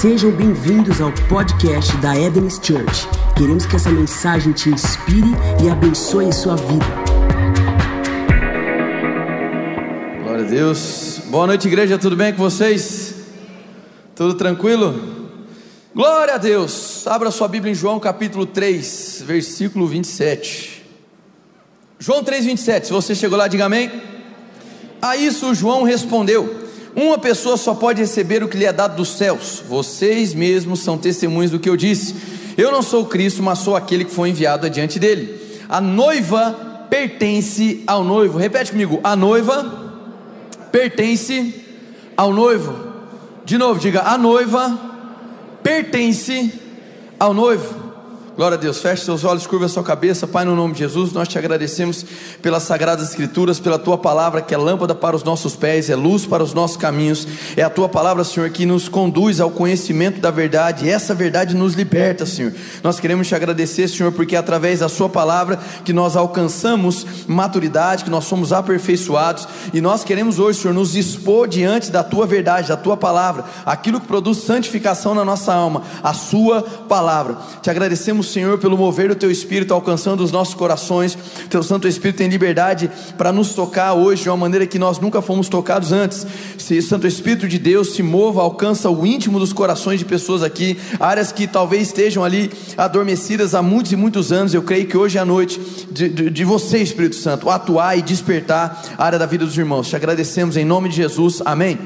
Sejam bem-vindos ao podcast da Eden's Church. Queremos que essa mensagem te inspire e abençoe sua vida. Glória a Deus. Boa noite, igreja. Tudo bem com vocês? Tudo tranquilo? Glória a Deus. Abra sua Bíblia em João capítulo 3, versículo 27. João 3, 27. Se você chegou lá, diga amém. A isso João respondeu: Uma pessoa só pode receber o que lhe é dado dos céus. Vocês mesmos são testemunhas do que eu disse. Eu não sou Cristo, mas sou aquele que foi enviado adiante dele. A noiva pertence ao noivo. Repete comigo: a noiva pertence ao noivo. De novo, diga: a noiva pertence ao noivo. Glória a Deus, feche seus olhos, curva sua cabeça, Pai, no nome de Jesus, nós te agradecemos pelas sagradas escrituras, pela tua palavra que é lâmpada para os nossos pés, é luz para os nossos caminhos, é a tua palavra, Senhor, que nos conduz ao conhecimento da verdade, e essa verdade nos liberta, Senhor. Nós queremos te agradecer, Senhor, porque é através da sua palavra que nós alcançamos maturidade, que nós somos aperfeiçoados, e nós queremos hoje, Senhor, nos expor diante da tua verdade, da tua palavra, aquilo que produz santificação na nossa alma, a sua palavra. Te agradecemos Senhor, pelo mover do Teu Espírito alcançando os nossos corações. Teu Santo Espírito tem liberdade para nos tocar hoje de uma maneira que nós nunca fomos tocados antes. Se Santo Espírito de Deus se mova, alcança o íntimo dos corações de pessoas aqui, áreas que talvez estejam ali adormecidas há muitos e muitos anos. Eu creio que hoje à noite, de, de, de você, Espírito Santo, atuar e despertar a área da vida dos irmãos. Te agradecemos em nome de Jesus. Amém.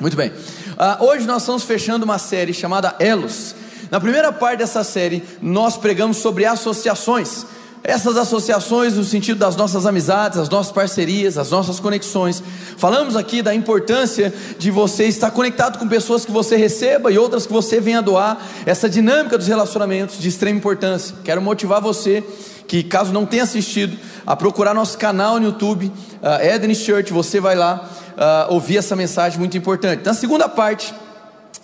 Muito bem. Uh, hoje nós estamos fechando uma série chamada Elos. Na primeira parte dessa série, nós pregamos sobre associações. Essas associações no sentido das nossas amizades, as nossas parcerias, as nossas conexões. Falamos aqui da importância de você estar conectado com pessoas que você receba e outras que você venha doar. Essa dinâmica dos relacionamentos de extrema importância. Quero motivar você que caso não tenha assistido, a procurar nosso canal no YouTube, uh, Eden Church, você vai lá uh, ouvir essa mensagem muito importante. Na segunda parte,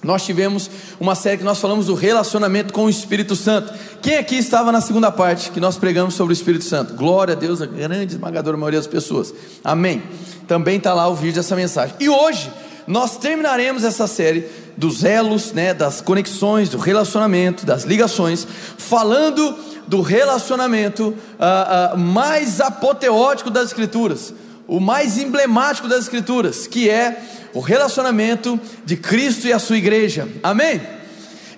nós tivemos uma série que nós falamos do relacionamento com o Espírito Santo. Quem aqui estava na segunda parte que nós pregamos sobre o Espírito Santo? Glória a Deus, a grande esmagadora maioria das pessoas. Amém. Também está lá o vídeo dessa mensagem. E hoje nós terminaremos essa série dos elos, né, das conexões, do relacionamento, das ligações, falando do relacionamento uh, uh, mais apoteótico das Escrituras, o mais emblemático das Escrituras, que é o relacionamento de Cristo e a sua igreja. Amém?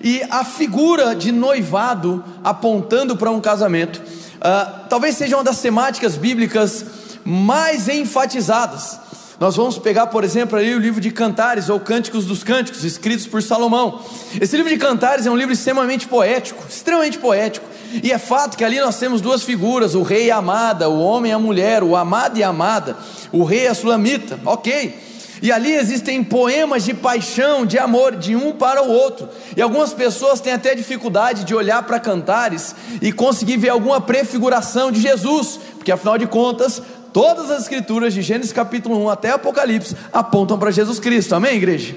E a figura de noivado apontando para um casamento, uh, talvez seja uma das temáticas bíblicas mais enfatizadas. Nós vamos pegar, por exemplo, ali o livro de Cantares ou Cânticos dos Cânticos, escritos por Salomão. Esse livro de Cantares é um livro extremamente poético, extremamente poético. E é fato que ali nós temos duas figuras: o rei e a amada, o homem e a mulher, o amado e a amada, o rei e a sulamita. Ok. E ali existem poemas de paixão, de amor de um para o outro. E algumas pessoas têm até dificuldade de olhar para cantares e conseguir ver alguma prefiguração de Jesus, porque afinal de contas, todas as escrituras de Gênesis capítulo 1 até Apocalipse apontam para Jesus Cristo. Amém, igreja?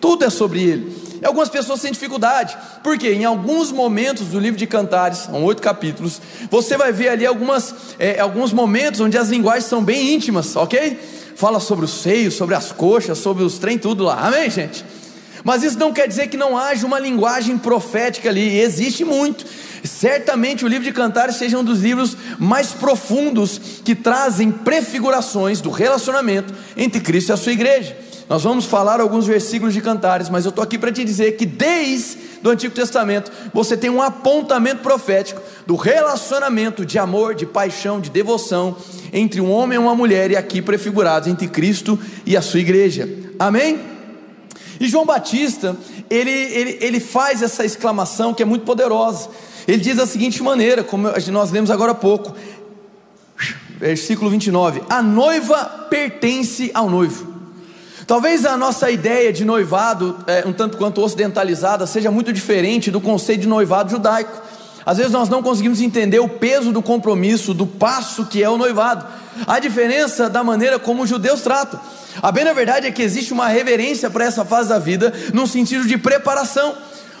Tudo é sobre ele. E algumas pessoas têm dificuldade, porque em alguns momentos do livro de Cantares, são oito capítulos, você vai ver ali algumas, é, alguns momentos onde as linguagens são bem íntimas, ok? fala sobre os seios, sobre as coxas, sobre os trem, tudo lá. Amém, gente? Mas isso não quer dizer que não haja uma linguagem profética ali, existe muito. Certamente o livro de Cantares seja um dos livros mais profundos que trazem prefigurações do relacionamento entre Cristo e a sua igreja. Nós vamos falar alguns versículos de Cantares, mas eu estou aqui para te dizer que desde do Antigo Testamento você tem um apontamento profético do relacionamento de amor, de paixão, de devoção entre um homem e uma mulher, e aqui prefigurados entre Cristo e a sua igreja. Amém? E João Batista, ele, ele, ele faz essa exclamação que é muito poderosa. Ele diz da seguinte maneira, como nós lemos agora há pouco, versículo 29: A noiva pertence ao noivo. Talvez a nossa ideia de noivado, é, um tanto quanto ocidentalizada, seja muito diferente do conceito de noivado judaico. Às vezes nós não conseguimos entender o peso do compromisso, do passo que é o noivado, a diferença da maneira como os judeus tratam. A bem na verdade é que existe uma reverência para essa fase da vida, num sentido de preparação.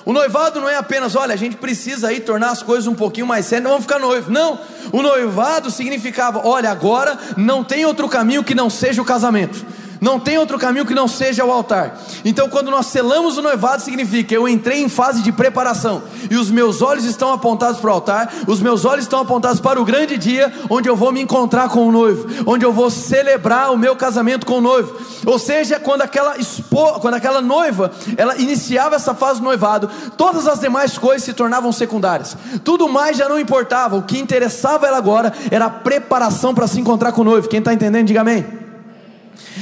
O noivado não é apenas, olha, a gente precisa aí tornar as coisas um pouquinho mais sérias, vamos ficar noivo. Não, o noivado significava, olha, agora não tem outro caminho que não seja o casamento. Não tem outro caminho que não seja o altar. Então, quando nós selamos o noivado, significa eu entrei em fase de preparação e os meus olhos estão apontados para o altar, os meus olhos estão apontados para o grande dia onde eu vou me encontrar com o noivo, onde eu vou celebrar o meu casamento com o noivo. Ou seja, quando aquela esposa, quando aquela noiva, ela iniciava essa fase do noivado, todas as demais coisas se tornavam secundárias. Tudo mais já não importava. O que interessava ela agora era a preparação para se encontrar com o noivo. Quem está entendendo, diga amém.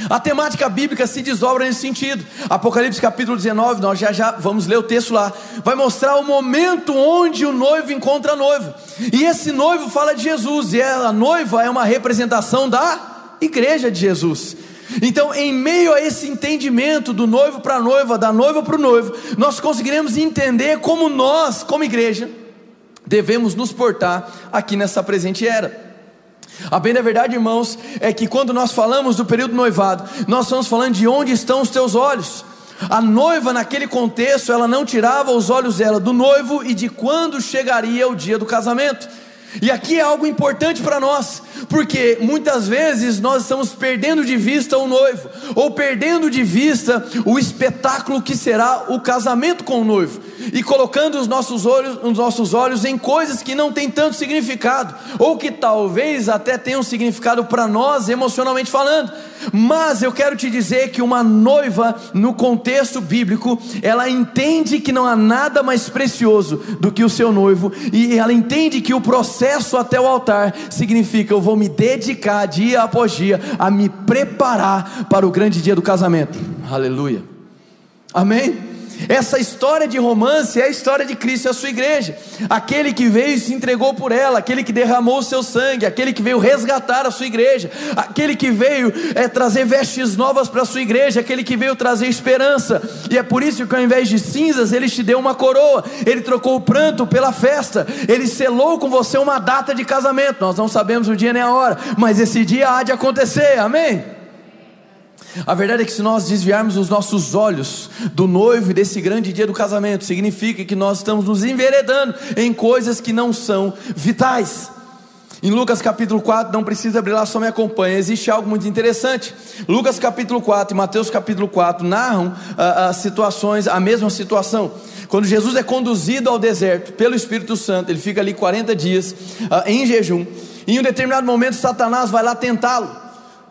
A temática bíblica se desdobra nesse sentido. Apocalipse capítulo 19, nós já já vamos ler o texto lá. Vai mostrar o momento onde o noivo encontra a noiva. E esse noivo fala de Jesus, e a noiva é uma representação da igreja de Jesus. Então, em meio a esse entendimento do noivo para a noiva, da noiva para o noivo, nós conseguiremos entender como nós, como igreja, devemos nos portar aqui nessa presente era. A bem da verdade, irmãos, é que quando nós falamos do período noivado, nós estamos falando de onde estão os teus olhos. A noiva, naquele contexto, ela não tirava os olhos dela do noivo e de quando chegaria o dia do casamento. E aqui é algo importante para nós, porque muitas vezes nós estamos perdendo de vista o noivo, ou perdendo de vista o espetáculo que será o casamento com o noivo, e colocando os nossos olhos, os nossos olhos em coisas que não têm tanto significado, ou que talvez até tenham significado para nós emocionalmente falando. Mas eu quero te dizer que uma noiva, no contexto bíblico, ela entende que não há nada mais precioso do que o seu noivo, e ela entende que o processo até o altar significa eu vou me dedicar dia após dia a me preparar para o grande dia do casamento. Aleluia. Amém? Essa história de romance é a história de Cristo e a sua igreja. Aquele que veio e se entregou por ela, aquele que derramou o seu sangue, aquele que veio resgatar a sua igreja, aquele que veio é, trazer vestes novas para a sua igreja, aquele que veio trazer esperança. E é por isso que ao invés de cinzas, ele te deu uma coroa, ele trocou o pranto pela festa, ele selou com você uma data de casamento. Nós não sabemos o dia nem a hora, mas esse dia há de acontecer, amém? A verdade é que se nós desviarmos os nossos olhos do noivo e desse grande dia do casamento, significa que nós estamos nos enveredando em coisas que não são vitais. Em Lucas capítulo 4, não precisa abrir lá, só me acompanha. Existe algo muito interessante. Lucas capítulo 4 e Mateus capítulo 4 narram ah, ah, situações, a mesma situação. Quando Jesus é conduzido ao deserto pelo Espírito Santo, ele fica ali 40 dias ah, em jejum. E em um determinado momento, Satanás vai lá tentá-lo.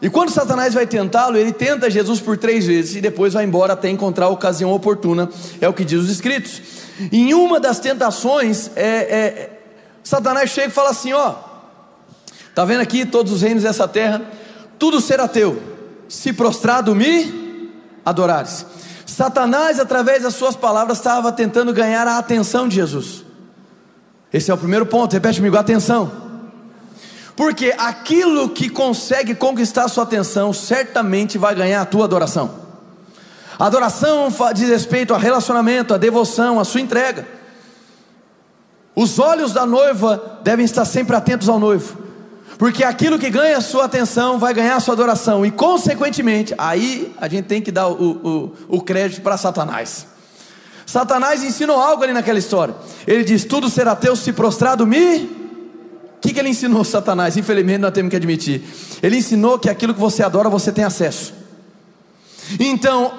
E quando Satanás vai tentá-lo, ele tenta Jesus por três vezes e depois vai embora até encontrar a ocasião oportuna, é o que diz os Escritos. Em uma das tentações, é, é, Satanás chega e fala assim: Ó, tá vendo aqui todos os reinos dessa terra, tudo será teu, se prostrado me adorares. Satanás, através das suas palavras, estava tentando ganhar a atenção de Jesus. Esse é o primeiro ponto, repete comigo: atenção. Porque aquilo que consegue conquistar a sua atenção, certamente vai ganhar a tua adoração. A adoração diz respeito a relacionamento, a devoção, a sua entrega. Os olhos da noiva devem estar sempre atentos ao noivo, porque aquilo que ganha a sua atenção vai ganhar a sua adoração, e consequentemente, aí a gente tem que dar o, o, o crédito para Satanás. Satanás ensinou algo ali naquela história. Ele diz: Tudo será teu se prostrado me que, que ele ensinou Satanás? Infelizmente nós temos que admitir. Ele ensinou que aquilo que você adora você tem acesso. Então,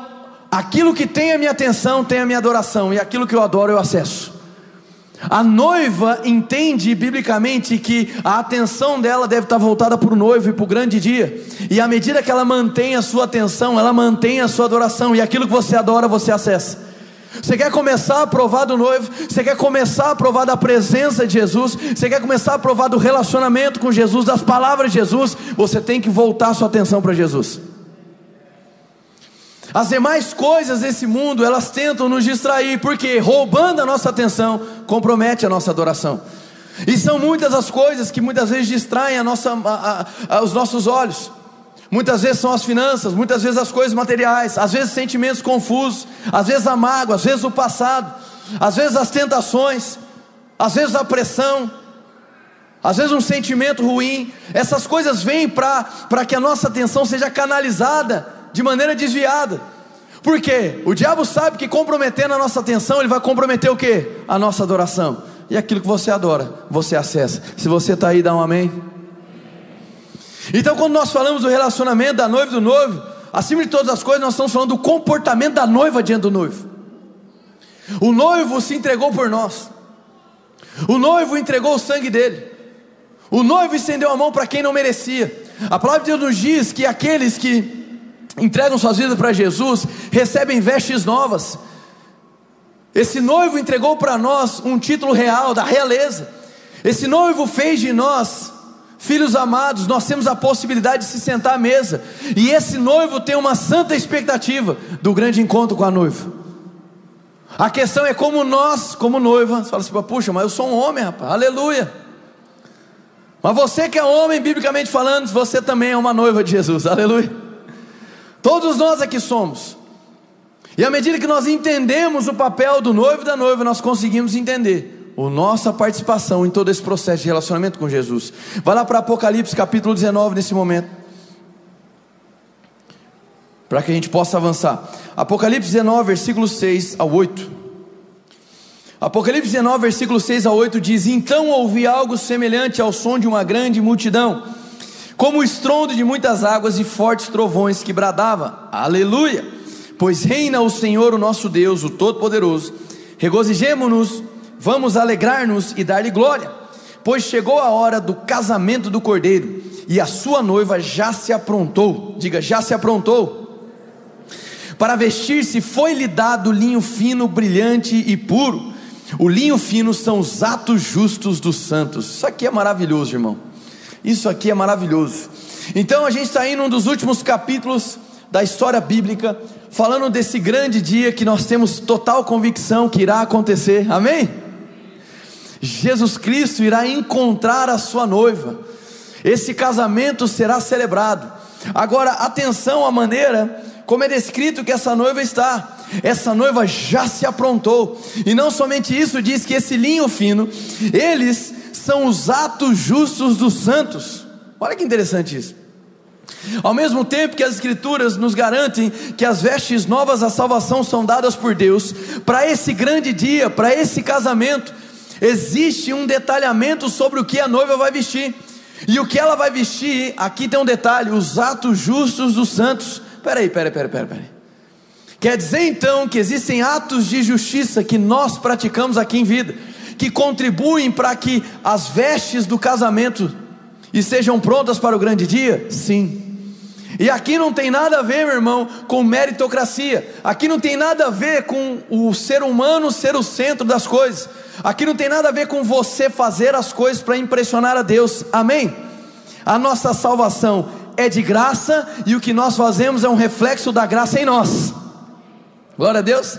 aquilo que tem a minha atenção tem a minha adoração, e aquilo que eu adoro eu acesso. A noiva entende biblicamente que a atenção dela deve estar voltada para o noivo e para o grande dia, e à medida que ela mantém a sua atenção, ela mantém a sua adoração, e aquilo que você adora você acessa. Você quer começar a provar do noivo? Você quer começar a provar da presença de Jesus? Você quer começar a provar do relacionamento com Jesus, das palavras de Jesus? Você tem que voltar sua atenção para Jesus. As demais coisas desse mundo, elas tentam nos distrair, porque roubando a nossa atenção, compromete a nossa adoração. E são muitas as coisas que muitas vezes distraem a nossa, a, a, os nossos olhos. Muitas vezes são as finanças, muitas vezes as coisas materiais, às vezes sentimentos confusos, às vezes a mágoa, às vezes o passado, às vezes as tentações, às vezes a pressão, às vezes um sentimento ruim. Essas coisas vêm para que a nossa atenção seja canalizada de maneira desviada. Por quê? O diabo sabe que comprometendo a nossa atenção, ele vai comprometer o que? A nossa adoração. E aquilo que você adora, você acessa. Se você está aí, dá um amém. Então, quando nós falamos do relacionamento da noiva e do noivo, acima de todas as coisas, nós estamos falando do comportamento da noiva diante do noivo. O noivo se entregou por nós, o noivo entregou o sangue dele, o noivo estendeu a mão para quem não merecia. A palavra de Deus nos diz que aqueles que entregam suas vidas para Jesus recebem vestes novas. Esse noivo entregou para nós um título real da realeza. Esse noivo fez de nós filhos amados, nós temos a possibilidade de se sentar à mesa. E esse noivo tem uma santa expectativa do grande encontro com a noiva. A questão é como nós, como noiva, fala assim, puxa, mas eu sou um homem, rapaz, aleluia. Mas você que é homem, biblicamente falando, você também é uma noiva de Jesus, aleluia. Todos nós aqui somos. E à medida que nós entendemos o papel do noivo e da noiva, nós conseguimos entender a nossa participação em todo esse processo de relacionamento com Jesus. Vai lá para Apocalipse capítulo 19 nesse momento. Para que a gente possa avançar. Apocalipse 19, versículo 6 a 8. Apocalipse 19, versículo 6 a 8 diz: Então ouvi algo semelhante ao som de uma grande multidão, como o estrondo de muitas águas e fortes trovões que bradava: Aleluia! Pois reina o Senhor, o nosso Deus, o Todo-Poderoso. Regozijemo-nos, vamos alegrar-nos e dar-lhe glória, pois chegou a hora do casamento do cordeiro, e a sua noiva já se aprontou. Diga, já se aprontou para vestir-se foi-lhe dado linho fino, brilhante e puro. O linho fino são os atos justos dos santos. Isso aqui é maravilhoso, irmão. Isso aqui é maravilhoso. Então a gente está aí num dos últimos capítulos da história bíblica, falando desse grande dia que nós temos total convicção que irá acontecer. Amém? Jesus Cristo irá encontrar a sua noiva. Esse casamento será celebrado. Agora, atenção à maneira como é descrito que essa noiva está. Essa noiva já se aprontou. E não somente isso, diz que esse linho fino, eles são os atos justos dos santos. Olha que interessante isso. Ao mesmo tempo que as Escrituras nos garantem que as vestes novas da salvação são dadas por Deus, para esse grande dia, para esse casamento, existe um detalhamento sobre o que a noiva vai vestir. E o que ela vai vestir, aqui tem um detalhe: os atos justos dos santos. Peraí, peraí, peraí, peraí, peraí. Quer dizer então que existem atos de justiça que nós praticamos aqui em vida, que contribuem para que as vestes do casamento estejam prontas para o grande dia? Sim. E aqui não tem nada a ver, meu irmão, com meritocracia. Aqui não tem nada a ver com o ser humano ser o centro das coisas. Aqui não tem nada a ver com você fazer as coisas para impressionar a Deus. Amém? A nossa salvação é de graça e o que nós fazemos é um reflexo da graça em nós. Glória a Deus.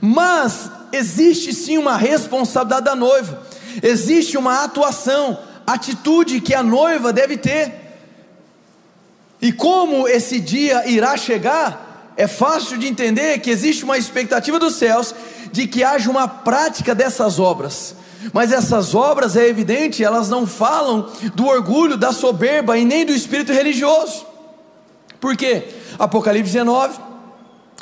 Mas existe sim uma responsabilidade da noiva, existe uma atuação, atitude que a noiva deve ter. E como esse dia irá chegar, é fácil de entender que existe uma expectativa dos céus de que haja uma prática dessas obras. Mas essas obras, é evidente, elas não falam do orgulho, da soberba e nem do espírito religioso. Por quê? Apocalipse 19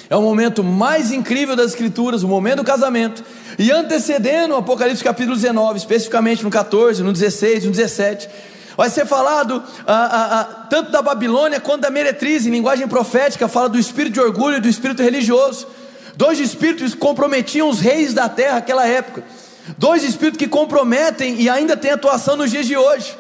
é o momento mais incrível das Escrituras, o momento do casamento. E antecedendo o Apocalipse capítulo 19, especificamente no 14, no 16, no 17, vai ser falado ah, ah, ah, tanto da Babilônia quanto da meretriz, em linguagem profética, fala do espírito de orgulho e do espírito religioso. Dois espíritos comprometiam os reis da terra naquela época. Dois espíritos que comprometem e ainda têm atuação nos dias de hoje.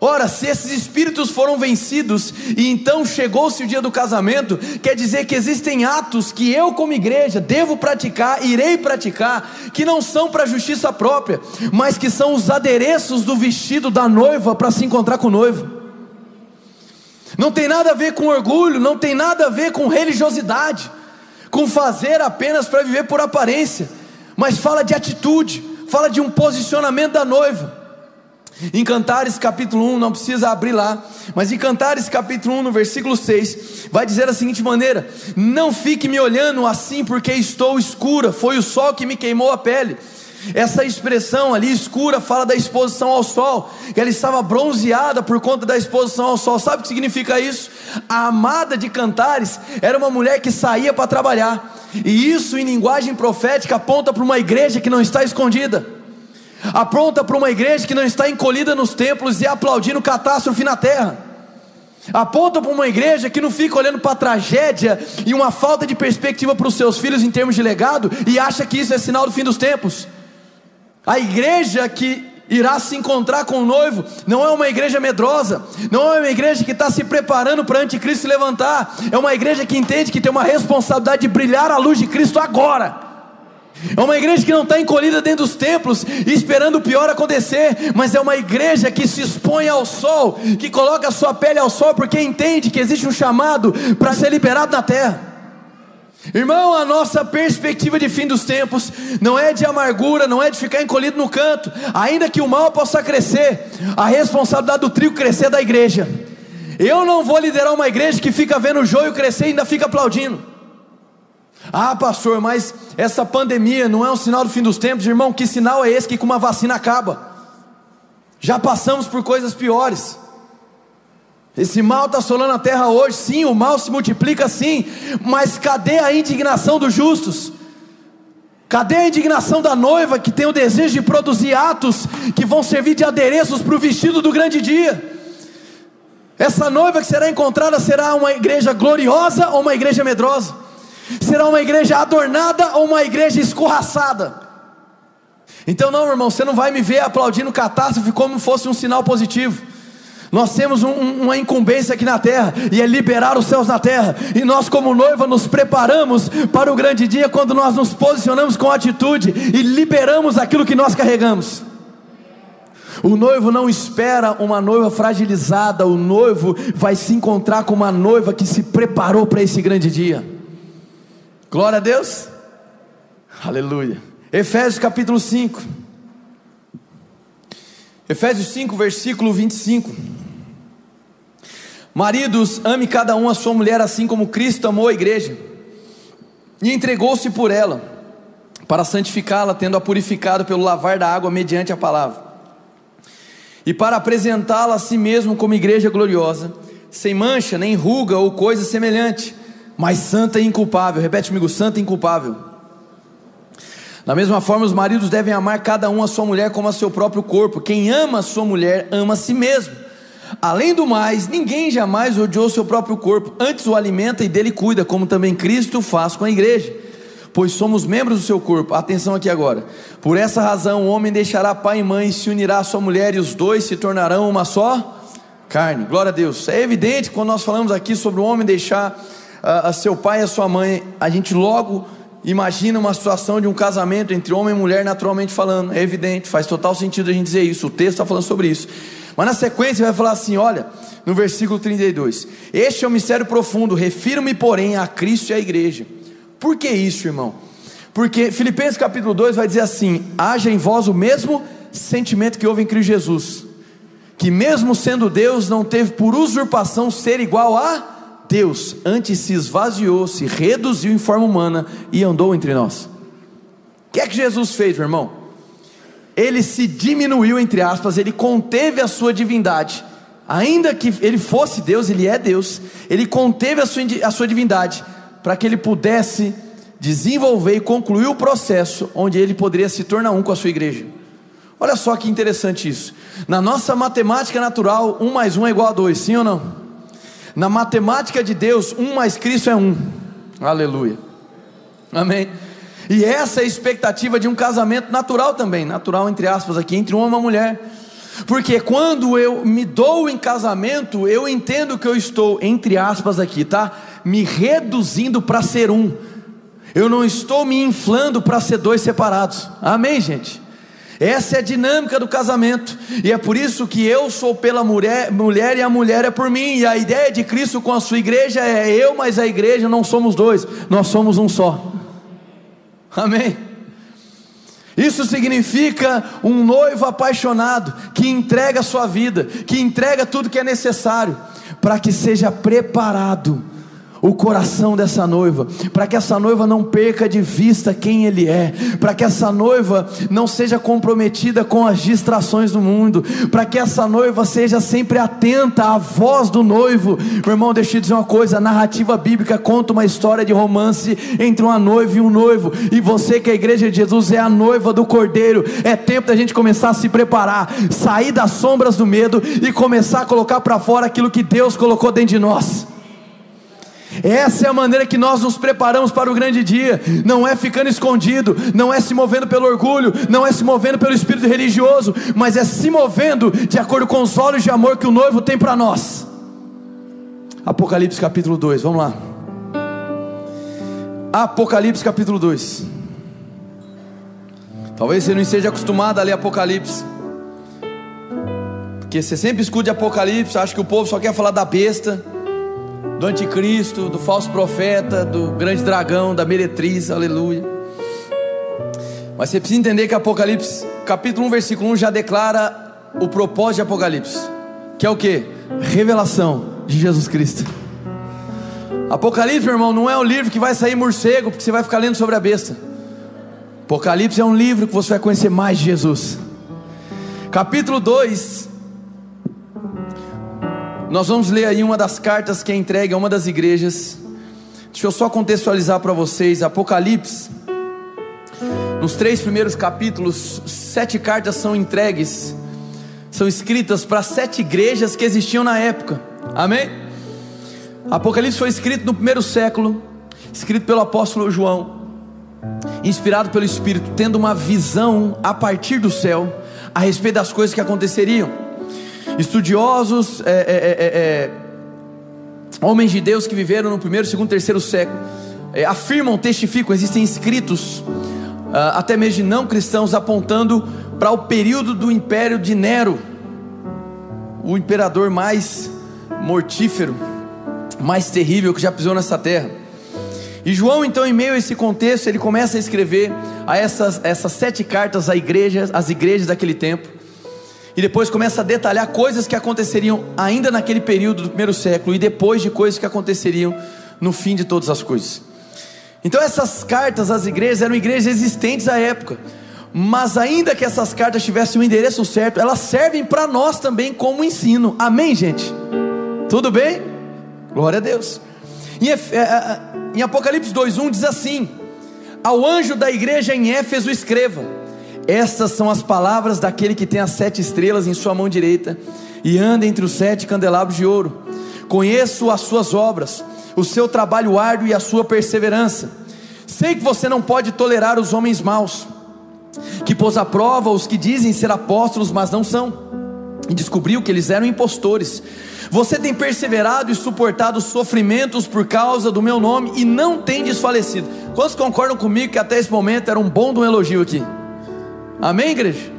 Ora, se esses espíritos foram vencidos e então chegou-se o dia do casamento, quer dizer que existem atos que eu, como igreja, devo praticar, irei praticar, que não são para justiça própria, mas que são os adereços do vestido da noiva para se encontrar com o noivo. Não tem nada a ver com orgulho, não tem nada a ver com religiosidade, com fazer apenas para viver por aparência, mas fala de atitude, fala de um posicionamento da noiva. Em Cantares capítulo 1, não precisa abrir lá, mas em Cantares capítulo 1, no versículo 6, vai dizer da seguinte maneira: Não fique me olhando assim, porque estou escura, foi o sol que me queimou a pele. Essa expressão ali escura fala da exposição ao sol, que ela estava bronzeada por conta da exposição ao sol. Sabe o que significa isso? A amada de Cantares era uma mulher que saía para trabalhar, e isso em linguagem profética aponta para uma igreja que não está escondida, aponta para uma igreja que não está encolhida nos templos e aplaudindo catástrofe na terra. Aponta para uma igreja que não fica olhando para a tragédia e uma falta de perspectiva para os seus filhos em termos de legado e acha que isso é sinal do fim dos tempos. A igreja que irá se encontrar com o noivo não é uma igreja medrosa, não é uma igreja que está se preparando para o anticristo se levantar, é uma igreja que entende que tem uma responsabilidade de brilhar a luz de Cristo agora. É uma igreja que não está encolhida dentro dos templos, esperando o pior acontecer, mas é uma igreja que se expõe ao sol, que coloca a sua pele ao sol, porque entende que existe um chamado para ser liberado na terra. Irmão, a nossa perspectiva de fim dos tempos não é de amargura, não é de ficar encolhido no canto, ainda que o mal possa crescer, a responsabilidade do trigo crescer é da igreja. Eu não vou liderar uma igreja que fica vendo o joio crescer e ainda fica aplaudindo. Ah, pastor, mas essa pandemia não é um sinal do fim dos tempos, irmão? Que sinal é esse que com uma vacina acaba? Já passamos por coisas piores. Esse mal está assolando a terra hoje, sim, o mal se multiplica sim, mas cadê a indignação dos justos? Cadê a indignação da noiva que tem o desejo de produzir atos que vão servir de adereços para o vestido do grande dia? Essa noiva que será encontrada será uma igreja gloriosa ou uma igreja medrosa? Será uma igreja adornada ou uma igreja escorraçada? Então, não, irmão, você não vai me ver aplaudindo catástrofe como fosse um sinal positivo. Nós temos um, uma incumbência aqui na terra, e é liberar os céus na terra, e nós, como noiva, nos preparamos para o grande dia quando nós nos posicionamos com atitude e liberamos aquilo que nós carregamos. O noivo não espera uma noiva fragilizada, o noivo vai se encontrar com uma noiva que se preparou para esse grande dia. Glória a Deus. Aleluia. Efésios capítulo 5. Efésios 5, versículo 25. Maridos, ame cada um a sua mulher assim como Cristo amou a igreja e entregou-se por ela, para santificá-la, tendo-a purificado pelo lavar da água mediante a palavra, e para apresentá-la a si mesmo como igreja gloriosa, sem mancha, nem ruga ou coisa semelhante, mas santa e inculpável. Repete comigo: santa e inculpável. Da mesma forma, os maridos devem amar cada um a sua mulher como a seu próprio corpo. Quem ama a sua mulher, ama a si mesmo. Além do mais, ninguém jamais odiou seu próprio corpo, antes o alimenta e dele cuida, como também Cristo faz com a igreja, pois somos membros do seu corpo. Atenção aqui agora. Por essa razão, o homem deixará pai e mãe, se unirá à sua mulher, e os dois se tornarão uma só carne. Glória a Deus. É evidente quando nós falamos aqui sobre o homem deixar a seu pai e a sua mãe, a gente logo imagina uma situação de um casamento entre homem e mulher, naturalmente falando. É evidente, faz total sentido a gente dizer isso. O texto está falando sobre isso. Mas na sequência vai falar assim: olha, no versículo 32: Este é o mistério profundo, refiro-me, porém, a Cristo e à igreja. Por que isso, irmão? Porque Filipenses capítulo 2 vai dizer assim: haja em vós o mesmo sentimento que houve em Cristo Jesus, que mesmo sendo Deus, não teve por usurpação ser igual a Deus antes se esvaziou, se reduziu em forma humana e andou entre nós. O que é que Jesus fez, meu irmão? Ele se diminuiu, entre aspas, ele conteve a sua divindade, ainda que ele fosse Deus, ele é Deus, ele conteve a sua, a sua divindade, para que ele pudesse desenvolver e concluir o processo onde ele poderia se tornar um com a sua igreja. Olha só que interessante isso. Na nossa matemática natural, um mais um é igual a dois, sim ou não? Na matemática de Deus, um mais Cristo é um. Aleluia. Amém. E essa é a expectativa de um casamento natural também, natural entre aspas aqui, entre um homem e uma mulher. Porque quando eu me dou em casamento, eu entendo que eu estou, entre aspas aqui, tá? Me reduzindo para ser um. Eu não estou me inflando para ser dois separados. Amém, gente? Essa é a dinâmica do casamento, e é por isso que eu sou pela mulher, mulher e a mulher é por mim, e a ideia de Cristo com a sua igreja é eu, mas a igreja não somos dois, nós somos um só. Amém. Isso significa um noivo apaixonado que entrega a sua vida, que entrega tudo que é necessário para que seja preparado o coração dessa noiva, para que essa noiva não perca de vista quem ele é, para que essa noiva não seja comprometida com as distrações do mundo, para que essa noiva seja sempre atenta à voz do noivo. Meu irmão, deixa eu dizer uma coisa: a narrativa bíblica conta uma história de romance entre uma noiva e um noivo, e você que é a igreja de Jesus é a noiva do cordeiro. É tempo da gente começar a se preparar, sair das sombras do medo e começar a colocar para fora aquilo que Deus colocou dentro de nós. Essa é a maneira que nós nos preparamos para o grande dia. Não é ficando escondido, não é se movendo pelo orgulho, não é se movendo pelo espírito religioso, mas é se movendo de acordo com os olhos de amor que o noivo tem para nós. Apocalipse capítulo 2, vamos lá. Apocalipse capítulo 2. Talvez você não esteja acostumado a ler Apocalipse. Porque você sempre escuta Apocalipse, acha que o povo só quer falar da besta do anticristo, do falso profeta, do grande dragão, da meretriz, aleluia. Mas você precisa entender que Apocalipse, capítulo 1, versículo 1 já declara o propósito de Apocalipse, que é o que? Revelação de Jesus Cristo. Apocalipse, meu irmão, não é um livro que vai sair morcego, porque você vai ficar lendo sobre a besta. Apocalipse é um livro que você vai conhecer mais de Jesus. Capítulo 2 nós vamos ler aí uma das cartas que é entregue a uma das igrejas. Deixa eu só contextualizar para vocês. Apocalipse, nos três primeiros capítulos, sete cartas são entregues, são escritas para sete igrejas que existiam na época. Amém? Apocalipse foi escrito no primeiro século, escrito pelo apóstolo João, inspirado pelo Espírito, tendo uma visão a partir do céu a respeito das coisas que aconteceriam. Estudiosos, é é, é, é, é, homens de Deus que viveram no primeiro, segundo, terceiro século, é, afirmam, testificam, existem escritos, ah, até mesmo de não cristãos, apontando para o período do império de Nero, o imperador mais mortífero, mais terrível que já pisou nessa terra. E João, então, em meio a esse contexto, ele começa a escrever a essas, essas sete cartas à igreja, às igrejas daquele tempo e depois começa a detalhar coisas que aconteceriam ainda naquele período do primeiro século e depois de coisas que aconteceriam no fim de todas as coisas. Então essas cartas às igrejas eram igrejas existentes à época, mas ainda que essas cartas tivessem o endereço certo, elas servem para nós também como ensino. Amém, gente? Tudo bem? Glória a Deus. Em, é, é, em Apocalipse 2:1 diz assim: Ao anjo da igreja em Éfeso escreva estas são as palavras daquele que tem as sete estrelas em sua mão direita e anda entre os sete candelabros de ouro. Conheço as suas obras, o seu trabalho árduo e a sua perseverança. Sei que você não pode tolerar os homens maus, que pôs à prova os que dizem ser apóstolos, mas não são, e descobriu que eles eram impostores. Você tem perseverado e suportado sofrimentos por causa do meu nome e não tem desfalecido. Quantos concordam comigo que até esse momento era um bom de um elogio aqui? Amém, igreja?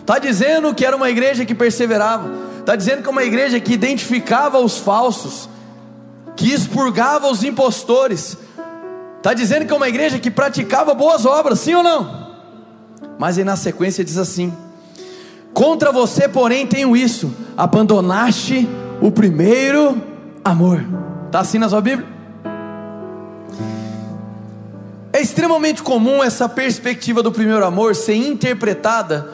Está dizendo que era uma igreja que perseverava, está dizendo que é uma igreja que identificava os falsos, que expurgava os impostores, está dizendo que é uma igreja que praticava boas obras, sim ou não? Mas aí na sequência diz assim: Contra você, porém, tenho isso, abandonaste o primeiro amor. Está assim na sua Bíblia? É extremamente comum essa perspectiva do primeiro amor ser interpretada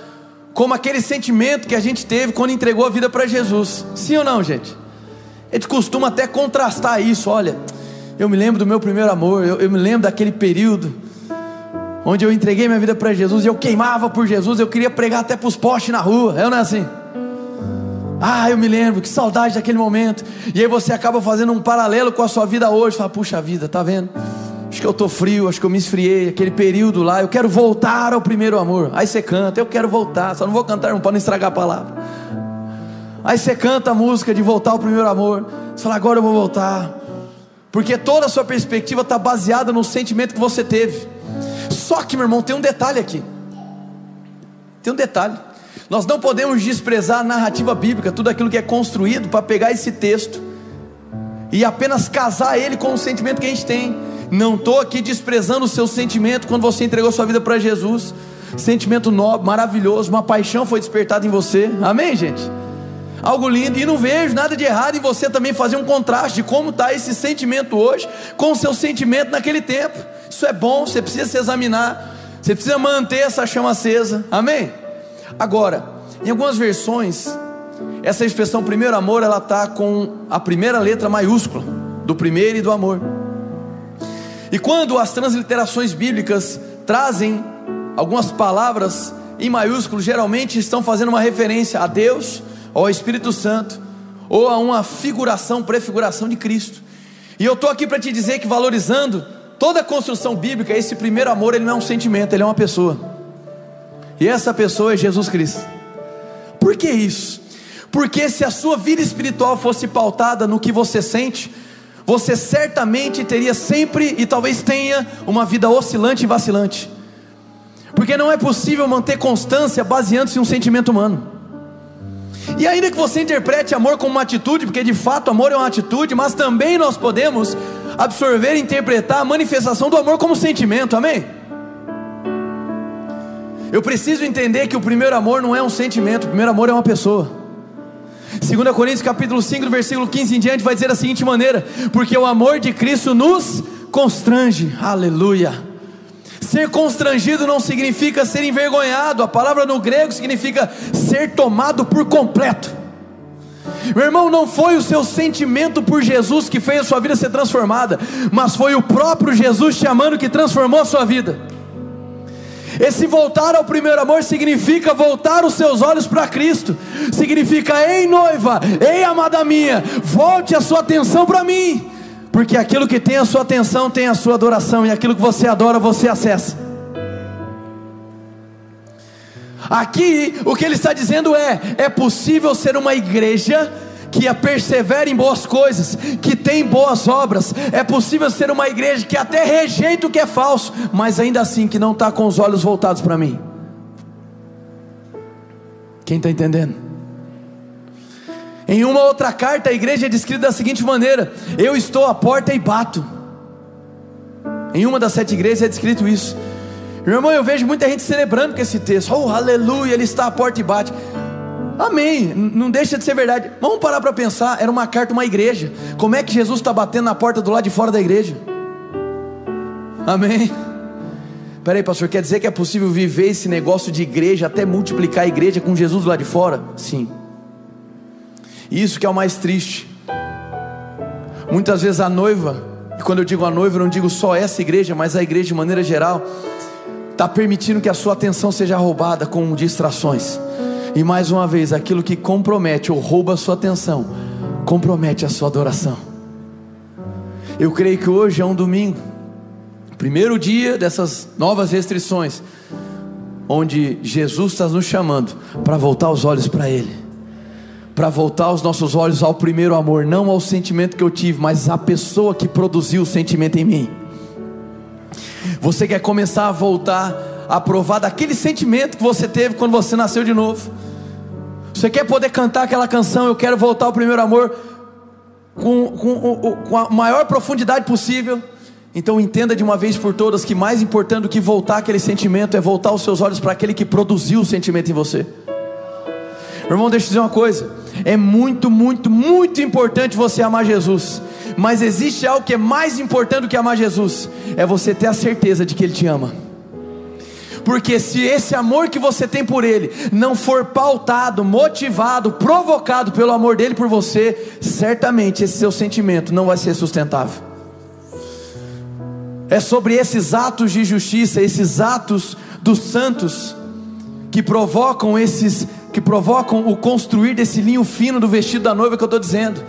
como aquele sentimento que a gente teve quando entregou a vida para Jesus. Sim ou não, gente? A gente costuma até contrastar isso. Olha, eu me lembro do meu primeiro amor, eu, eu me lembro daquele período onde eu entreguei minha vida para Jesus e eu queimava por Jesus, eu queria pregar até para os postes na rua. É ou não é assim? Ah, eu me lembro, que saudade daquele momento. E aí você acaba fazendo um paralelo com a sua vida hoje. Fala, puxa vida, tá vendo? Acho que eu estou frio, acho que eu me esfriei, aquele período lá, eu quero voltar ao primeiro amor. Aí você canta, eu quero voltar, só não vou cantar, não pode estragar a palavra. Aí você canta a música de voltar ao primeiro amor, você fala, agora eu vou voltar, porque toda a sua perspectiva está baseada no sentimento que você teve. Só que, meu irmão, tem um detalhe aqui. Tem um detalhe. Nós não podemos desprezar a narrativa bíblica, tudo aquilo que é construído para pegar esse texto e apenas casar ele com o sentimento que a gente tem. Não estou aqui desprezando o seu sentimento quando você entregou sua vida para Jesus. Sentimento nobre, maravilhoso, uma paixão foi despertada em você. Amém, gente? algo lindo, e não vejo nada de errado em você também fazer um contraste de como está esse sentimento hoje com o seu sentimento naquele tempo. Isso é bom, você precisa se examinar, você precisa manter essa chama acesa, amém? Agora, em algumas versões, essa expressão primeiro amor, ela está com a primeira letra maiúscula, do primeiro e do amor. E quando as transliterações bíblicas trazem algumas palavras em maiúsculo, geralmente estão fazendo uma referência a Deus, ao Espírito Santo, ou a uma figuração, prefiguração de Cristo. E eu estou aqui para te dizer que valorizando toda a construção bíblica, esse primeiro amor, ele não é um sentimento, ele é uma pessoa. E essa pessoa é Jesus Cristo. Por que isso? Porque se a sua vida espiritual fosse pautada no que você sente, você certamente teria sempre e talvez tenha uma vida oscilante e vacilante. Porque não é possível manter constância baseando-se em um sentimento humano. E ainda que você interprete amor como uma atitude, porque de fato amor é uma atitude, mas também nós podemos absorver e interpretar a manifestação do amor como sentimento, amém? Eu preciso entender que o primeiro amor não é um sentimento, o primeiro amor é uma pessoa. 2 Coríntios capítulo 5, versículo 15 em diante, vai dizer da seguinte maneira: porque o amor de Cristo nos constrange, aleluia. Ser constrangido não significa ser envergonhado, a palavra no grego significa ser tomado por completo. Meu irmão, não foi o seu sentimento por Jesus que fez a sua vida ser transformada, mas foi o próprio Jesus te amando que transformou a sua vida. Esse voltar ao primeiro amor significa voltar os seus olhos para Cristo, significa, ei noiva, ei amada minha, volte a sua atenção para mim, porque aquilo que tem a sua atenção tem a sua adoração, e aquilo que você adora, você acessa. Aqui o que ele está dizendo é: é possível ser uma igreja que persevera em boas coisas, que tem boas obras. É possível ser uma igreja que até rejeita o que é falso, mas ainda assim que não está com os olhos voltados para mim. Quem está entendendo? Em uma outra carta, a igreja é descrita da seguinte maneira: Eu estou à porta e bato. Em uma das sete igrejas é descrito isso. Irmão, eu vejo muita gente celebrando com esse texto. Oh, aleluia, ele está à porta e bate. Amém, não deixa de ser verdade. Vamos parar para pensar: era uma carta, uma igreja. Como é que Jesus está batendo na porta do lado de fora da igreja? Amém. Peraí, pastor, quer dizer que é possível viver esse negócio de igreja, até multiplicar a igreja com Jesus lado de fora? Sim. Isso que é o mais triste. Muitas vezes a noiva, e quando eu digo a noiva, eu não digo só essa igreja, mas a igreja de maneira geral, está permitindo que a sua atenção seja roubada com distrações. E mais uma vez, aquilo que compromete ou rouba a sua atenção, compromete a sua adoração. Eu creio que hoje é um domingo, primeiro dia dessas novas restrições, onde Jesus está nos chamando para voltar os olhos para Ele, para voltar os nossos olhos ao primeiro amor, não ao sentimento que eu tive, mas à pessoa que produziu o sentimento em mim. Você quer começar a voltar a provar daquele sentimento que você teve quando você nasceu de novo? Você quer poder cantar aquela canção, eu quero voltar ao primeiro amor com, com, com a maior profundidade possível? Então entenda de uma vez por todas que mais importante do que voltar aquele sentimento é voltar os seus olhos para aquele que produziu o sentimento em você. Irmão, deixa eu dizer uma coisa: é muito, muito, muito importante você amar Jesus, mas existe algo que é mais importante do que amar Jesus: é você ter a certeza de que Ele te ama porque se esse amor que você tem por Ele não for pautado, motivado, provocado pelo amor dele por você, certamente esse seu sentimento não vai ser sustentável. É sobre esses atos de justiça, esses atos dos santos que provocam esses que provocam o construir desse linho fino do vestido da noiva que eu estou dizendo.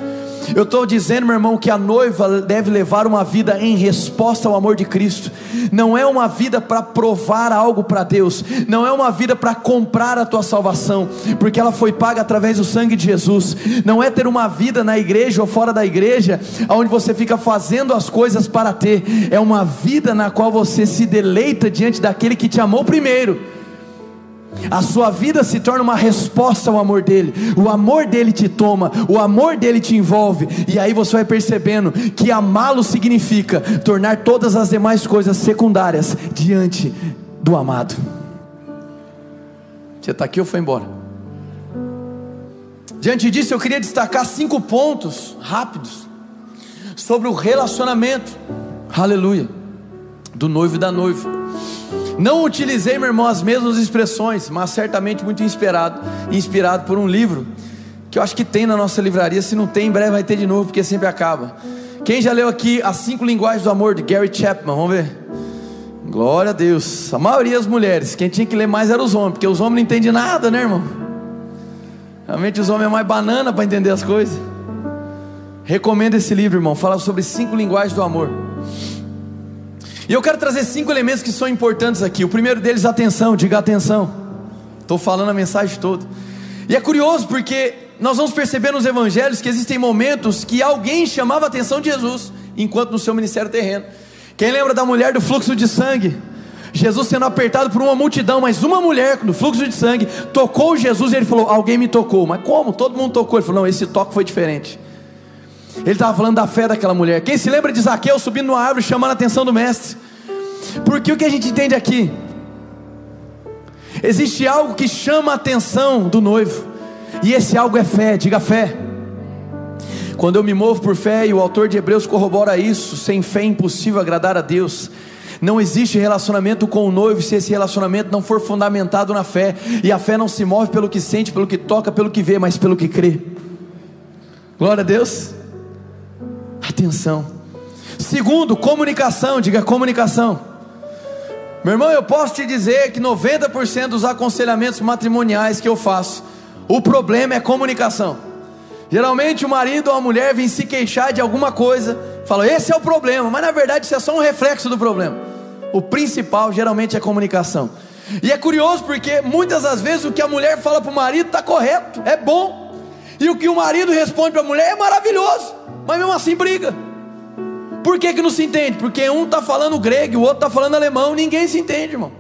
Eu estou dizendo, meu irmão, que a noiva deve levar uma vida em resposta ao amor de Cristo. Não é uma vida para provar algo para Deus, não é uma vida para comprar a tua salvação, porque ela foi paga através do sangue de Jesus. Não é ter uma vida na igreja ou fora da igreja, onde você fica fazendo as coisas para ter. É uma vida na qual você se deleita diante daquele que te amou primeiro a sua vida se torna uma resposta ao amor dele, o amor dele te toma, o amor dele te envolve, e aí você vai percebendo que amá-lo significa tornar todas as demais coisas secundárias diante do amado. Você está aqui ou foi embora? Diante disso, eu queria destacar cinco pontos rápidos sobre o relacionamento, aleluia, do noivo e da noiva. Não utilizei, meu irmão, as mesmas expressões, mas certamente muito inspirado, inspirado por um livro que eu acho que tem na nossa livraria. Se não tem, em breve vai ter de novo, porque sempre acaba. Quem já leu aqui As Cinco Linguagens do Amor de Gary Chapman? Vamos ver. Glória a Deus. A maioria das mulheres. Quem tinha que ler mais era os homens, porque os homens não entendem nada, né, irmão? Realmente os homens é mais banana para entender as coisas. Recomendo esse livro, irmão. Fala sobre cinco linguagens do amor. E eu quero trazer cinco elementos que são importantes aqui. O primeiro deles, atenção, diga atenção. Estou falando a mensagem toda. E é curioso porque nós vamos perceber nos evangelhos que existem momentos que alguém chamava a atenção de Jesus enquanto no seu ministério terreno. Quem lembra da mulher do fluxo de sangue? Jesus sendo apertado por uma multidão, mas uma mulher no fluxo de sangue tocou Jesus e ele falou: Alguém me tocou. Mas como? Todo mundo tocou. Ele falou: Não, esse toque foi diferente. Ele estava falando da fé daquela mulher. Quem se lembra de Zaqueu subindo numa árvore chamando a atenção do mestre? Porque o que a gente entende aqui? Existe algo que chama a atenção do noivo, e esse algo é fé, diga fé. Quando eu me movo por fé, e o autor de Hebreus corrobora isso, sem fé é impossível agradar a Deus. Não existe relacionamento com o noivo se esse relacionamento não for fundamentado na fé, e a fé não se move pelo que sente, pelo que toca, pelo que vê, mas pelo que crê. Glória a Deus. Atenção. Segundo, comunicação, diga comunicação. Meu irmão, eu posso te dizer que 90% dos aconselhamentos matrimoniais que eu faço, o problema é comunicação. Geralmente o marido ou a mulher vem se queixar de alguma coisa, fala, esse é o problema, mas na verdade isso é só um reflexo do problema. O principal geralmente é comunicação. E é curioso porque muitas das vezes o que a mulher fala para o marido está correto, é bom, e o que o marido responde para a mulher é maravilhoso mas mesmo assim briga. Por que, que não se entende? Porque um está falando grego e o outro está falando alemão, ninguém se entende, irmão.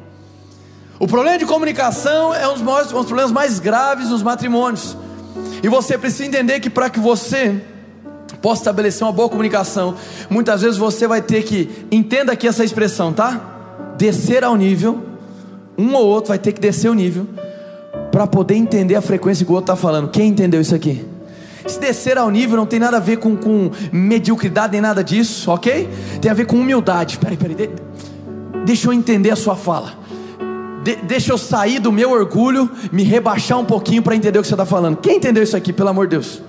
O problema de comunicação é um dos, maiores, um dos problemas mais graves nos matrimônios. E você precisa entender que para que você possa estabelecer uma boa comunicação, muitas vezes você vai ter que, entenda aqui essa expressão, tá? Descer ao nível, um ou outro vai ter que descer o nível, para poder entender a frequência que o outro está falando. Quem entendeu isso aqui? Se descer ao nível não tem nada a ver com, com mediocridade nem nada disso, ok? Tem a ver com humildade. Peraí, peraí, de, deixa eu entender a sua fala. De, deixa eu sair do meu orgulho, me rebaixar um pouquinho para entender o que você está falando. Quem entendeu isso aqui, pelo amor de Deus?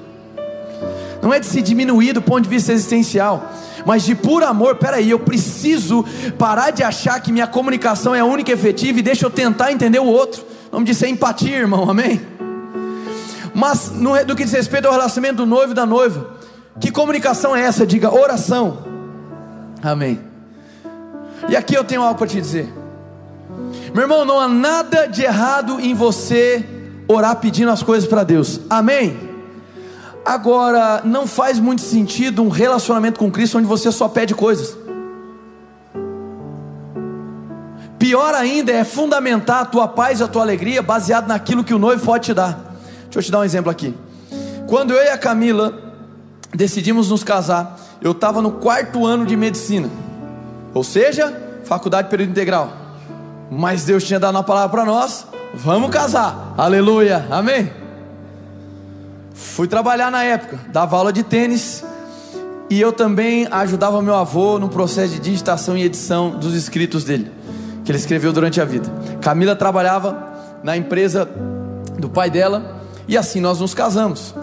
Não é de se diminuir do ponto de vista existencial, mas de puro amor. Peraí, eu preciso parar de achar que minha comunicação é a única efetiva e deixa eu tentar entender o outro. Nome disso é empatia, irmão, amém? Mas no, no que diz respeito ao relacionamento do noivo e da noiva, que comunicação é essa? Diga oração. Amém. E aqui eu tenho algo para te dizer. Meu irmão, não há nada de errado em você orar pedindo as coisas para Deus. Amém. Agora, não faz muito sentido um relacionamento com Cristo onde você só pede coisas. Pior ainda é fundamentar a tua paz e a tua alegria baseado naquilo que o noivo pode te dar. Deixa eu te dar um exemplo aqui. Quando eu e a Camila decidimos nos casar, eu estava no quarto ano de medicina, ou seja, faculdade período integral. Mas Deus tinha dado uma palavra para nós: vamos casar, aleluia, amém. Fui trabalhar na época, dava aula de tênis e eu também ajudava meu avô no processo de digitação e edição dos escritos dele, que ele escreveu durante a vida. Camila trabalhava na empresa do pai dela e assim nós nos casamos.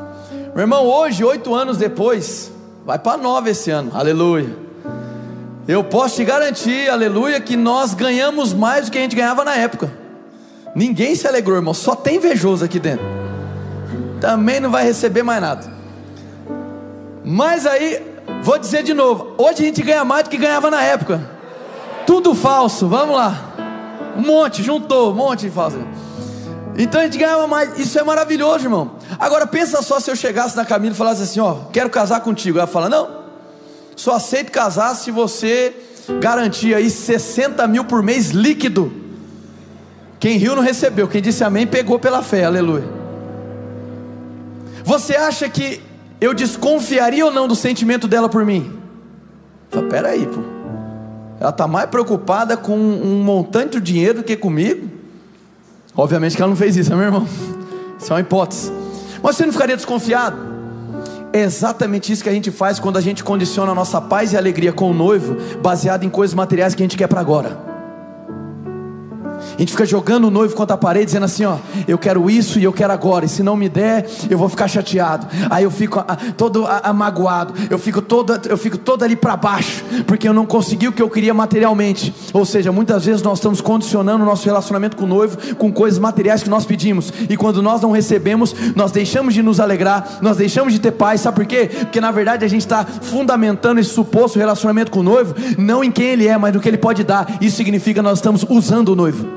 Meu irmão, hoje, oito anos depois, vai para nove esse ano, aleluia. Eu posso te garantir, aleluia, que nós ganhamos mais do que a gente ganhava na época. Ninguém se alegrou, irmão, só tem invejoso aqui dentro. Também não vai receber mais nada. Mas aí, vou dizer de novo: hoje a gente ganha mais do que ganhava na época. Tudo falso, vamos lá. Um monte, juntou, um monte de falso. Então a gente ganhava mais. Isso é maravilhoso, irmão. Agora pensa só se eu chegasse na Camila e falasse assim: ó, quero casar contigo. Ela fala: não, só aceito casar se você garantir aí 60 mil por mês líquido. Quem riu não recebeu, quem disse amém pegou pela fé, aleluia. Você acha que eu desconfiaria ou não do sentimento dela por mim? Fala, peraí, pô. Ela está mais preocupada com um montante de dinheiro do que comigo. Obviamente que ela não fez isso, né, meu irmão? Isso é uma hipótese. Mas você não ficaria desconfiado? É exatamente isso que a gente faz quando a gente condiciona a nossa paz e alegria com o noivo, baseado em coisas materiais que a gente quer para agora. A gente fica jogando o noivo contra a parede, dizendo assim: Ó, eu quero isso e eu quero agora, e se não me der, eu vou ficar chateado. Aí eu fico a, todo amagoado, eu fico todo, eu fico todo ali para baixo, porque eu não consegui o que eu queria materialmente. Ou seja, muitas vezes nós estamos condicionando o nosso relacionamento com o noivo com coisas materiais que nós pedimos, e quando nós não recebemos, nós deixamos de nos alegrar, nós deixamos de ter paz, sabe por quê? Porque na verdade a gente está fundamentando esse suposto relacionamento com o noivo, não em quem ele é, mas no que ele pode dar. Isso significa nós estamos usando o noivo.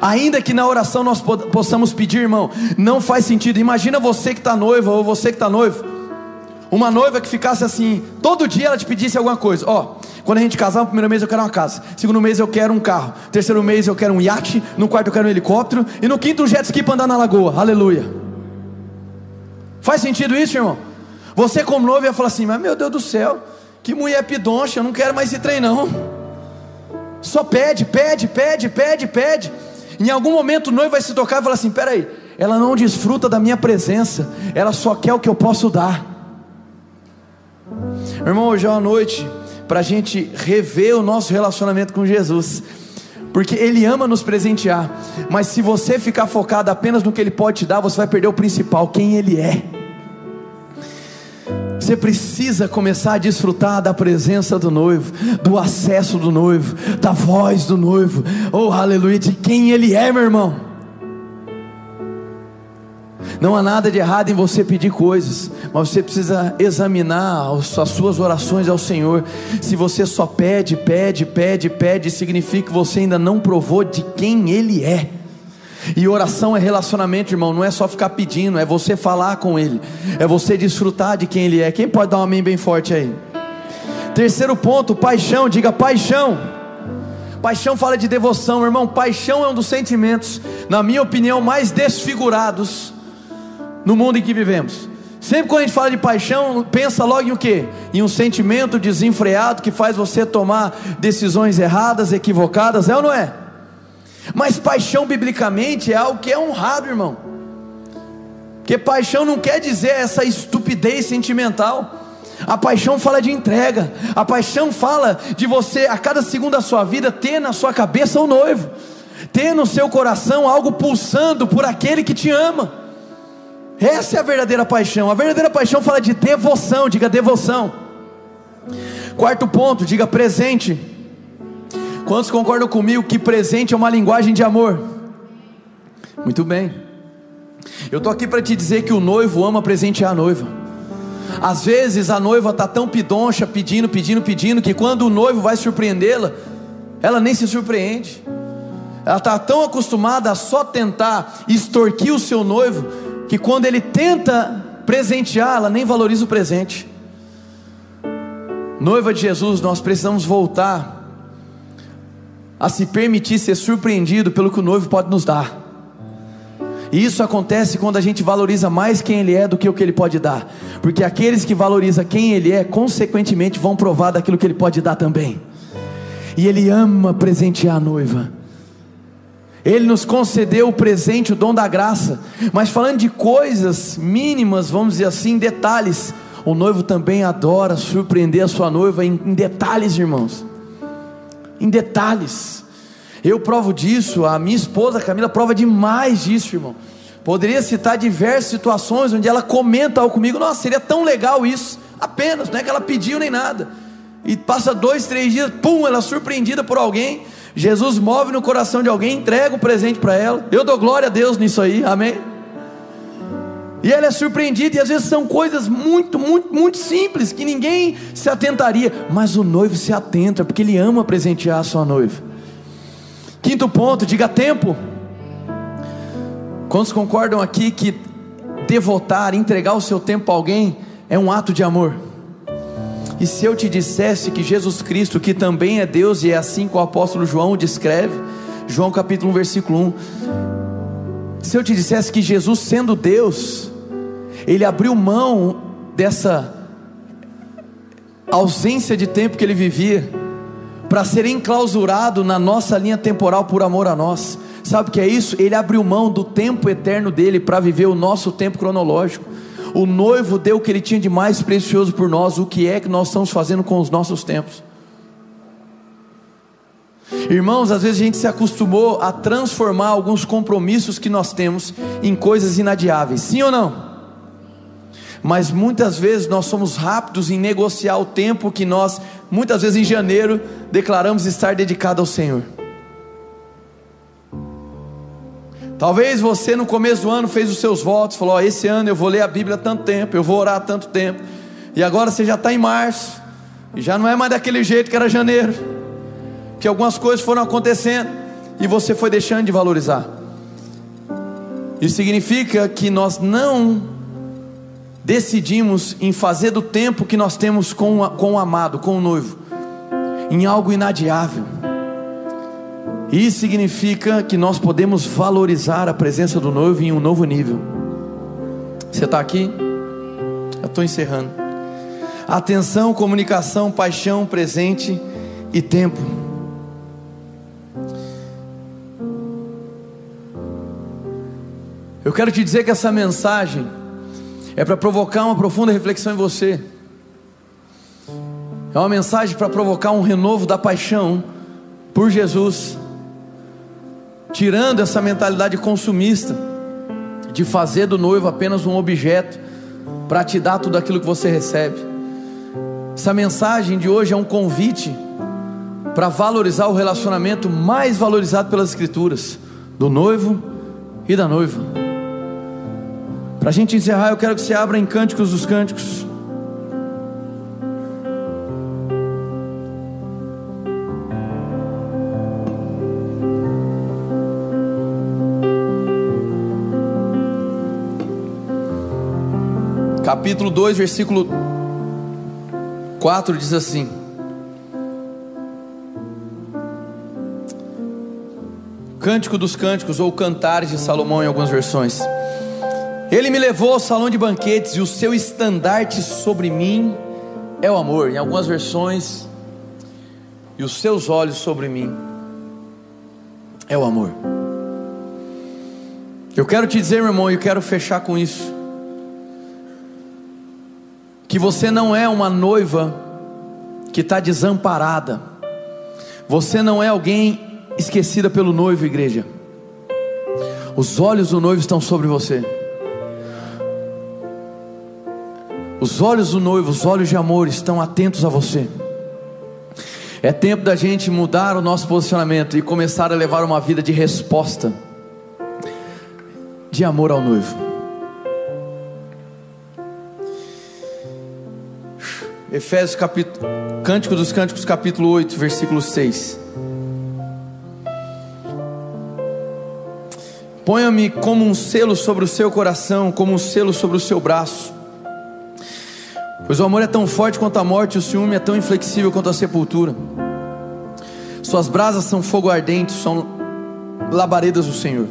Ainda que na oração nós possamos pedir, irmão, não faz sentido. Imagina você que está noiva ou você que está noivo. Uma noiva que ficasse assim, todo dia ela te pedisse alguma coisa. Ó, quando a gente casar, no primeiro mês eu quero uma casa, segundo mês eu quero um carro, terceiro mês eu quero um iate, no quarto eu quero um helicóptero e no quinto um jet ski para andar na lagoa. Aleluia. Faz sentido isso, irmão? Você como noivo ia falar assim, mas meu Deus do céu, que mulher pidoncha, eu não quero mais esse trem não. Só pede, pede, pede, pede, pede. Em algum momento o noivo vai se tocar e falar assim: peraí, ela não desfruta da minha presença, ela só quer o que eu posso dar. Irmão, hoje é uma noite para a gente rever o nosso relacionamento com Jesus, porque Ele ama nos presentear, mas se você ficar focado apenas no que Ele pode te dar, você vai perder o principal, quem Ele é. Você precisa começar a desfrutar da presença do noivo, do acesso do noivo, da voz do noivo, oh aleluia, de quem ele é, meu irmão. Não há nada de errado em você pedir coisas, mas você precisa examinar as suas orações ao Senhor. Se você só pede, pede, pede, pede, significa que você ainda não provou de quem Ele é. E oração é relacionamento, irmão, não é só ficar pedindo, é você falar com Ele, é você desfrutar de quem Ele é. Quem pode dar um amém bem forte aí? Terceiro ponto, paixão, diga paixão. Paixão fala de devoção, irmão. Paixão é um dos sentimentos, na minha opinião, mais desfigurados no mundo em que vivemos. Sempre quando a gente fala de paixão, pensa logo em o quê? Em um sentimento desenfreado que faz você tomar decisões erradas, equivocadas, é ou não é? Mas paixão biblicamente é algo que é honrado, irmão. Porque paixão não quer dizer essa estupidez sentimental. A paixão fala de entrega. A paixão fala de você, a cada segundo da sua vida, ter na sua cabeça o noivo, ter no seu coração algo pulsando por aquele que te ama. Essa é a verdadeira paixão. A verdadeira paixão fala de devoção, diga devoção. Quarto ponto, diga presente. Quantos concordam comigo que presente é uma linguagem de amor? Muito bem. Eu estou aqui para te dizer que o noivo ama presentear a noiva. Às vezes a noiva está tão pidoncha, pedindo, pedindo, pedindo, que quando o noivo vai surpreendê-la, ela nem se surpreende. Ela está tão acostumada a só tentar extorquir o seu noivo, que quando ele tenta presentear, ela nem valoriza o presente. Noiva de Jesus, nós precisamos voltar a se permitir ser surpreendido pelo que o noivo pode nos dar. E isso acontece quando a gente valoriza mais quem ele é do que o que ele pode dar. Porque aqueles que valorizam quem ele é, consequentemente vão provar daquilo que ele pode dar também. E ele ama presentear a noiva. Ele nos concedeu o presente, o dom da graça. Mas falando de coisas mínimas, vamos dizer assim, detalhes, o noivo também adora surpreender a sua noiva em, em detalhes, irmãos em detalhes. Eu provo disso, a minha esposa Camila prova demais disso, irmão. Poderia citar diversas situações onde ela comenta algo comigo, nossa, seria tão legal isso, apenas, não é que ela pediu nem nada. E passa dois, três dias, pum, ela é surpreendida por alguém. Jesus move no coração de alguém, entrega o um presente para ela. Eu dou glória a Deus nisso aí, amém? E ela é surpreendida, e às vezes são coisas muito, muito, muito simples que ninguém se atentaria, mas o noivo se atenta, porque ele ama presentear a sua noiva. Quinto ponto, diga tempo. Quantos concordam aqui que devotar, entregar o seu tempo a alguém é um ato de amor? E se eu te dissesse que Jesus Cristo, que também é Deus, e é assim que o apóstolo João descreve, João capítulo 1, versículo 1. Se eu te dissesse que Jesus, sendo Deus, ele abriu mão dessa ausência de tempo que ele vivia, para ser enclausurado na nossa linha temporal por amor a nós. Sabe o que é isso? Ele abriu mão do tempo eterno dele para viver o nosso tempo cronológico. O noivo deu o que ele tinha de mais precioso por nós. O que é que nós estamos fazendo com os nossos tempos? Irmãos, às vezes a gente se acostumou a transformar alguns compromissos que nós temos em coisas inadiáveis, sim ou não? Mas muitas vezes nós somos rápidos em negociar o tempo que nós, muitas vezes em janeiro, declaramos estar dedicado ao Senhor. Talvez você no começo do ano fez os seus votos, falou: oh, esse ano eu vou ler a Bíblia tanto tempo, eu vou orar tanto tempo, e agora você já está em março, e já não é mais daquele jeito que era janeiro, que algumas coisas foram acontecendo e você foi deixando de valorizar. Isso significa que nós não decidimos em fazer do tempo que nós temos com, com o amado, com o noivo, em algo inadiável. Isso significa que nós podemos valorizar a presença do noivo em um novo nível. Você está aqui? Eu estou encerrando. Atenção, comunicação, paixão, presente e tempo. Eu quero te dizer que essa mensagem é para provocar uma profunda reflexão em você. É uma mensagem para provocar um renovo da paixão por Jesus tirando essa mentalidade consumista de fazer do noivo apenas um objeto para te dar tudo aquilo que você recebe. Essa mensagem de hoje é um convite para valorizar o relacionamento mais valorizado pelas Escrituras, do noivo e da noiva. Para a gente encerrar, eu quero que você abra em Cânticos dos Cânticos. capítulo 2, versículo 4 diz assim: Cântico dos Cânticos ou Cantares de Salomão em algumas versões. Ele me levou ao salão de banquetes e o seu estandarte sobre mim é o amor. Em algumas versões, e os seus olhos sobre mim é o amor. Eu quero te dizer, meu irmão, e eu quero fechar com isso que você não é uma noiva que está desamparada, você não é alguém esquecida pelo noivo, igreja. Os olhos do noivo estão sobre você. Os olhos do noivo, os olhos de amor estão atentos a você. É tempo da gente mudar o nosso posicionamento e começar a levar uma vida de resposta, de amor ao noivo. Efésios capítulo, Cântico dos Cânticos, capítulo 8, versículo 6. Ponha-me como um selo sobre o seu coração, como um selo sobre o seu braço. Pois o amor é tão forte quanto a morte, o ciúme é tão inflexível quanto a sepultura. Suas brasas são fogo ardente, são labaredas do Senhor.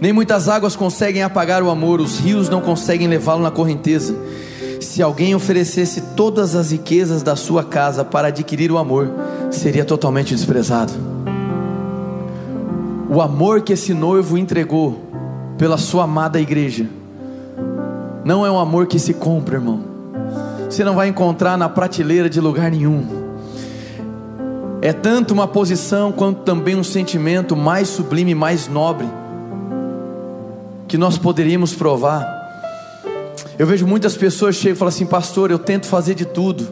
Nem muitas águas conseguem apagar o amor, os rios não conseguem levá-lo na correnteza. Se alguém oferecesse todas as riquezas da sua casa para adquirir o amor, seria totalmente desprezado. O amor que esse noivo entregou pela sua amada igreja, não é um amor que se compra, irmão. Você não vai encontrar na prateleira de lugar nenhum. É tanto uma posição quanto também um sentimento mais sublime, mais nobre, que nós poderíamos provar eu vejo muitas pessoas chegam e falam assim, pastor, eu tento fazer de tudo,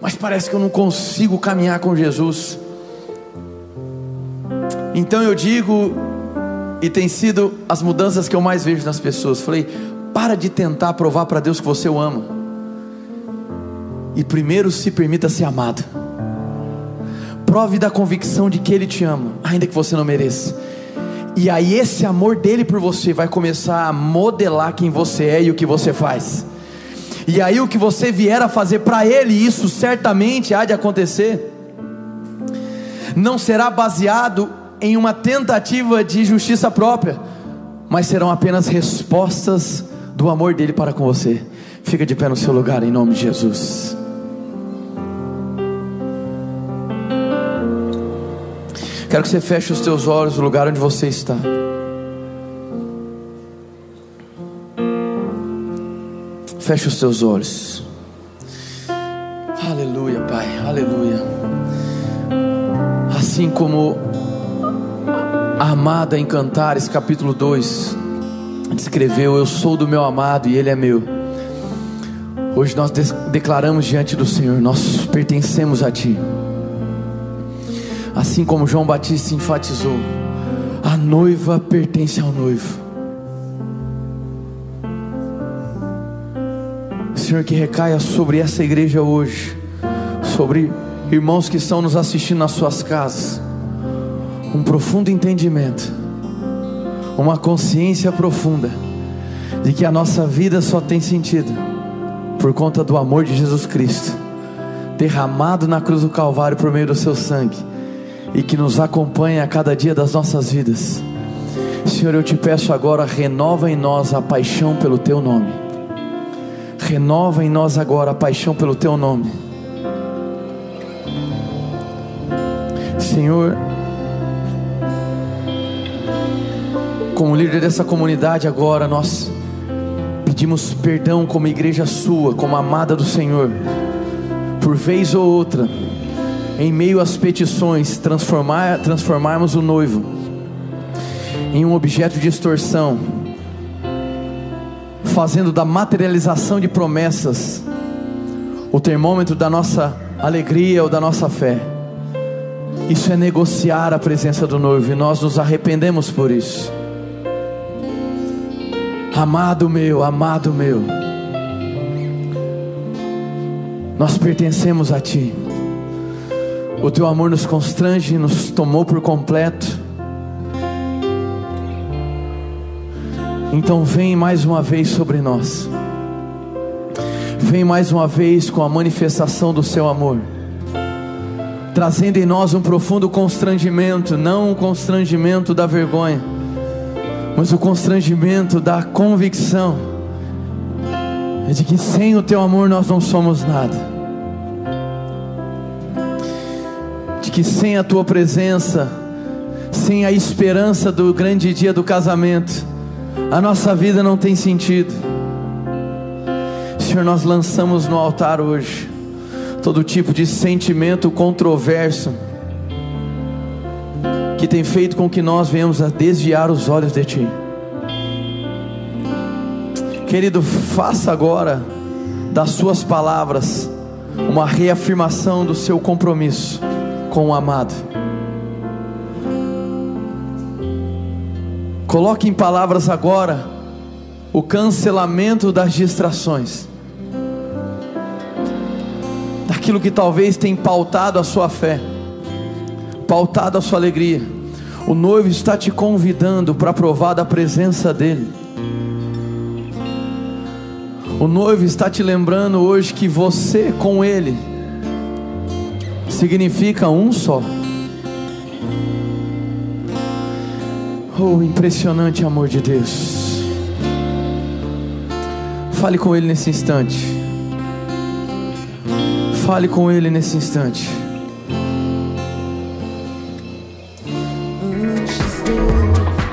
mas parece que eu não consigo caminhar com Jesus. Então eu digo, e tem sido as mudanças que eu mais vejo nas pessoas. Falei, para de tentar provar para Deus que você o ama. E primeiro se permita ser amado. Prove da convicção de que Ele te ama, ainda que você não mereça. E aí esse amor dele por você vai começar a modelar quem você é e o que você faz. E aí o que você vier a fazer para ele, isso certamente há de acontecer. Não será baseado em uma tentativa de justiça própria, mas serão apenas respostas do amor dele para com você. Fica de pé no seu lugar em nome de Jesus. Quero que você feche os teus olhos no lugar onde você está. Feche os teus olhos. Aleluia, Pai, aleluia. Assim como a amada em Cantares, capítulo 2, descreveu: Eu sou do meu amado e ele é meu. Hoje nós declaramos diante do Senhor: Nós pertencemos a Ti. Assim como João Batista enfatizou, a noiva pertence ao noivo. Senhor, que recaia sobre essa igreja hoje, sobre irmãos que estão nos assistindo nas suas casas, um profundo entendimento, uma consciência profunda de que a nossa vida só tem sentido por conta do amor de Jesus Cristo, derramado na cruz do Calvário por meio do seu sangue, e que nos acompanha a cada dia das nossas vidas. Senhor, eu te peço agora, renova em nós a paixão pelo teu nome. Renova em nós agora a paixão pelo teu nome. Senhor, como líder dessa comunidade agora, nós pedimos perdão como igreja sua, como amada do Senhor, por vez ou outra, em meio às petições, transformar, transformarmos o noivo em um objeto de extorsão, fazendo da materialização de promessas o termômetro da nossa alegria ou da nossa fé. Isso é negociar a presença do noivo e nós nos arrependemos por isso. Amado meu, amado meu, nós pertencemos a Ti. O Teu amor nos constrange, nos tomou por completo. Então vem mais uma vez sobre nós. Vem mais uma vez com a manifestação do Seu amor, trazendo em nós um profundo constrangimento, não o constrangimento da vergonha mas o constrangimento da convicção é de que sem o teu amor nós não somos nada, de que sem a tua presença, sem a esperança do grande dia do casamento, a nossa vida não tem sentido. Senhor, nós lançamos no altar hoje todo tipo de sentimento controverso que tem feito com que nós venhamos a desviar os olhos de Ti. Querido, faça agora das Suas palavras uma reafirmação do seu compromisso com o amado. Coloque em palavras agora o cancelamento das distrações, daquilo que talvez tenha pautado a sua fé pautado a sua alegria. O noivo está te convidando para provar da presença dEle. O noivo está te lembrando hoje que você com Ele significa um só. Oh, impressionante amor de Deus. Fale com Ele nesse instante. Fale com Ele nesse instante.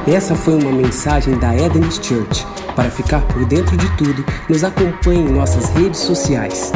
Essa foi uma mensagem da Eden's Church. Para ficar por dentro de tudo, nos acompanhe em nossas redes sociais.